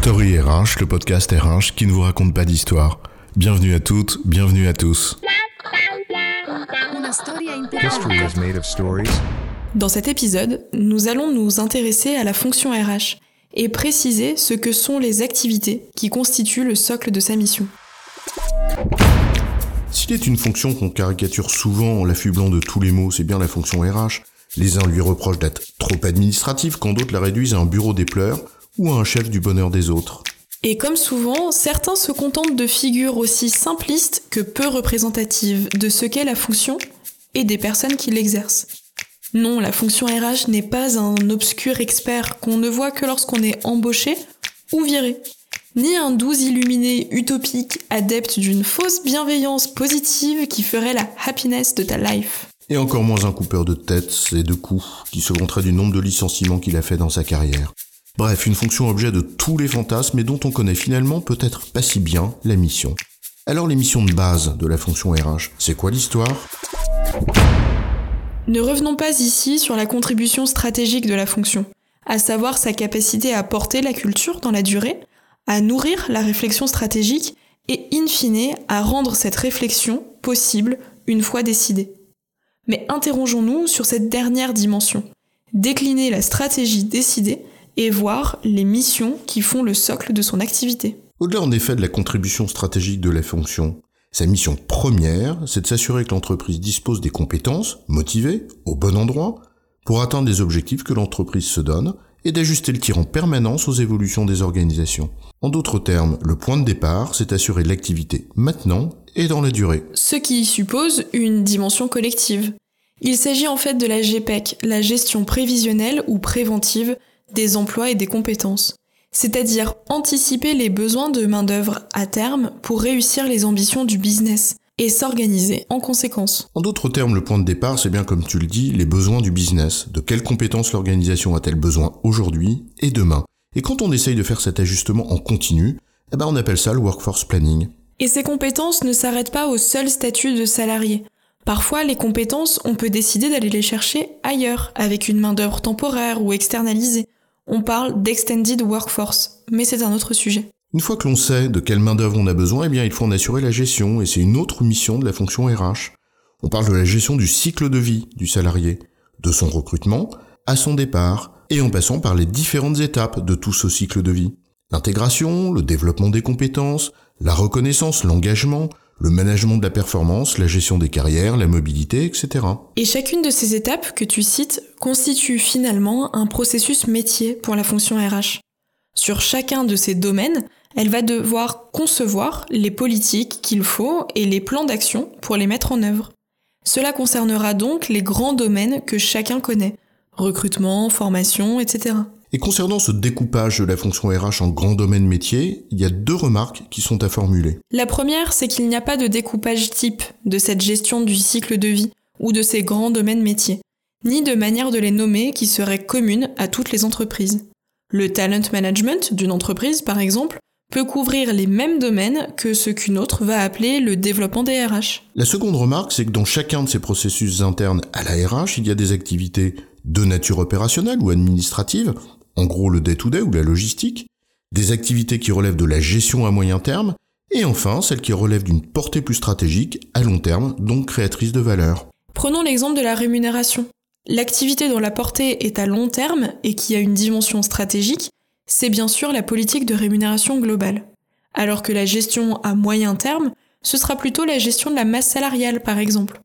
Story RH, le podcast RH qui ne vous raconte pas d'histoire. Bienvenue à toutes, bienvenue à tous. History is made of stories. Dans cet épisode, nous allons nous intéresser à la fonction RH et préciser ce que sont les activités qui constituent le socle de sa mission. S'il est une fonction qu'on caricature souvent en l'affublant de tous les mots, c'est bien la fonction RH. Les uns lui reprochent d'être trop administrative quand d'autres la réduisent à un bureau des pleurs ou à un chef du bonheur des autres. Et comme souvent, certains se contentent de figures aussi simplistes que peu représentatives de ce qu'est la fonction et des personnes qui l'exercent. Non, la fonction RH n'est pas un obscur expert qu'on ne voit que lorsqu'on est embauché ou viré, ni un doux illuminé utopique adepte d'une fausse bienveillance positive qui ferait la happiness de ta life. Et encore moins un coupeur de têtes et de coups qui se vanterait du nombre de licenciements qu'il a fait dans sa carrière. Bref, une fonction objet de tous les fantasmes et dont on connaît finalement peut-être pas si bien la mission. Alors les missions de base de la fonction RH, c'est quoi l'histoire? Ne revenons pas ici sur la contribution stratégique de la fonction, à savoir sa capacité à porter la culture dans la durée, à nourrir la réflexion stratégique et in fine à rendre cette réflexion possible une fois décidée. Mais interrogeons-nous sur cette dernière dimension, décliner la stratégie décidée et voir les missions qui font le socle de son activité. Au-delà en effet de la contribution stratégique de la fonction, sa mission première, c'est de s'assurer que l'entreprise dispose des compétences, motivées, au bon endroit, pour atteindre les objectifs que l'entreprise se donne et d'ajuster le tir en permanence aux évolutions des organisations. En d'autres termes, le point de départ, c'est assurer l'activité maintenant et dans la durée. Ce qui suppose une dimension collective. Il s'agit en fait de la GPEC, la gestion prévisionnelle ou préventive des emplois et des compétences, c'est-à-dire anticiper les besoins de main-d'œuvre à terme pour réussir les ambitions du business et s'organiser en conséquence. En d'autres termes, le point de départ, c'est bien comme tu le dis, les besoins du business. De quelles compétences l'organisation a-t-elle besoin aujourd'hui et demain? Et quand on essaye de faire cet ajustement en continu, eh ben on appelle ça le workforce planning. Et ces compétences ne s'arrêtent pas au seul statut de salarié. Parfois, les compétences, on peut décider d'aller les chercher ailleurs, avec une main-d'œuvre temporaire ou externalisée on parle d'extended workforce, mais c'est un autre sujet. Une fois que l'on sait de quelle main-d'œuvre on a besoin, eh bien, il faut en assurer la gestion, et c'est une autre mission de la fonction RH. On parle de la gestion du cycle de vie du salarié, de son recrutement à son départ, et en passant par les différentes étapes de tout ce cycle de vie. L'intégration, le développement des compétences, la reconnaissance, l'engagement, le management de la performance, la gestion des carrières, la mobilité, etc. Et chacune de ces étapes que tu cites constitue finalement un processus métier pour la fonction RH. Sur chacun de ces domaines, elle va devoir concevoir les politiques qu'il faut et les plans d'action pour les mettre en œuvre. Cela concernera donc les grands domaines que chacun connaît, recrutement, formation, etc. Et concernant ce découpage de la fonction RH en grands domaines métiers, il y a deux remarques qui sont à formuler. La première, c'est qu'il n'y a pas de découpage type de cette gestion du cycle de vie ou de ces grands domaines métiers, ni de manière de les nommer qui serait commune à toutes les entreprises. Le talent management d'une entreprise, par exemple, peut couvrir les mêmes domaines que ce qu'une autre va appeler le développement des RH. La seconde remarque, c'est que dans chacun de ces processus internes à la RH, il y a des activités de nature opérationnelle ou administrative, en gros le day-to-day ou la logistique, des activités qui relèvent de la gestion à moyen terme, et enfin celles qui relèvent d'une portée plus stratégique à long terme, donc créatrice de valeur. Prenons l'exemple de la rémunération. L'activité dont la portée est à long terme et qui a une dimension stratégique, c'est bien sûr la politique de rémunération globale. Alors que la gestion à moyen terme, ce sera plutôt la gestion de la masse salariale par exemple.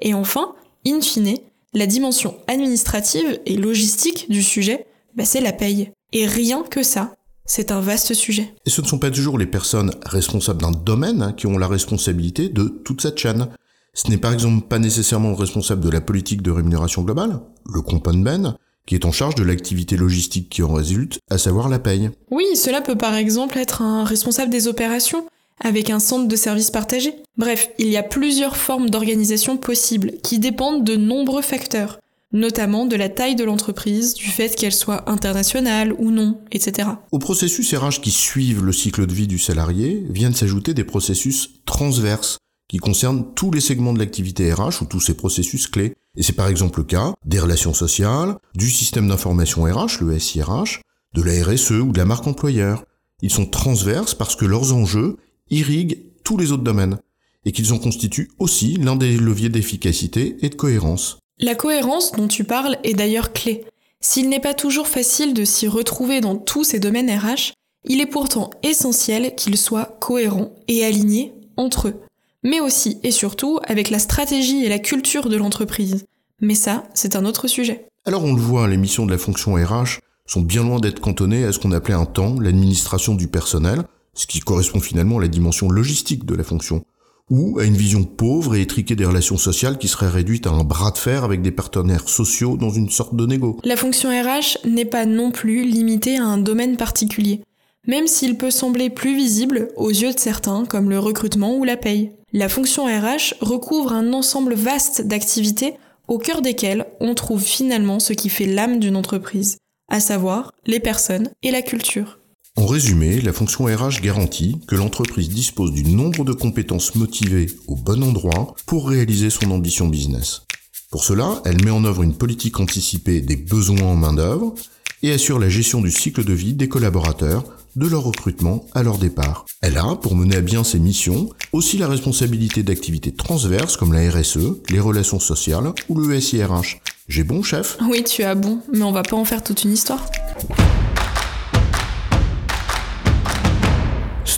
Et enfin, in fine, la dimension administrative et logistique du sujet bah, c'est la paye. Et rien que ça, c'est un vaste sujet. Et ce ne sont pas toujours les personnes responsables d'un domaine hein, qui ont la responsabilité de toute cette chaîne. Ce n'est par exemple pas nécessairement le responsable de la politique de rémunération globale, le compoundment, qui est en charge de l'activité logistique qui en résulte, à savoir la paye. Oui, cela peut par exemple être un responsable des opérations, avec un centre de services partagé. Bref, il y a plusieurs formes d'organisation possibles qui dépendent de nombreux facteurs notamment de la taille de l'entreprise, du fait qu'elle soit internationale ou non, etc. Au processus RH qui suivent le cycle de vie du salarié viennent s'ajouter des processus transverses qui concernent tous les segments de l'activité RH ou tous ces processus clés. Et c'est par exemple le cas des relations sociales, du système d'information RH, le SIRH, de la RSE ou de la marque employeur. Ils sont transverses parce que leurs enjeux irriguent tous les autres domaines et qu'ils en constituent aussi l'un des leviers d'efficacité et de cohérence. La cohérence dont tu parles est d'ailleurs clé. S'il n'est pas toujours facile de s'y retrouver dans tous ces domaines RH, il est pourtant essentiel qu'ils soient cohérents et alignés entre eux, mais aussi et surtout avec la stratégie et la culture de l'entreprise. Mais ça, c'est un autre sujet. Alors on le voit, les missions de la fonction RH sont bien loin d'être cantonnées à ce qu'on appelait un temps l'administration du personnel, ce qui correspond finalement à la dimension logistique de la fonction, ou à une vision pauvre et étriquée des relations sociales qui serait réduite à un bras de fer avec des partenaires sociaux dans une sorte de négo. La fonction RH n'est pas non plus limitée à un domaine particulier, même s'il peut sembler plus visible aux yeux de certains comme le recrutement ou la paye. La fonction RH recouvre un ensemble vaste d'activités au cœur desquelles on trouve finalement ce qui fait l'âme d'une entreprise, à savoir les personnes et la culture. En résumé, la fonction RH garantit que l'entreprise dispose du nombre de compétences motivées au bon endroit pour réaliser son ambition business. Pour cela, elle met en œuvre une politique anticipée des besoins en main-d'œuvre et assure la gestion du cycle de vie des collaborateurs de leur recrutement à leur départ. Elle a, pour mener à bien ses missions, aussi la responsabilité d'activités transverses comme la RSE, les relations sociales ou le SIRH. J'ai bon, chef? Oui, tu as bon, mais on va pas en faire toute une histoire.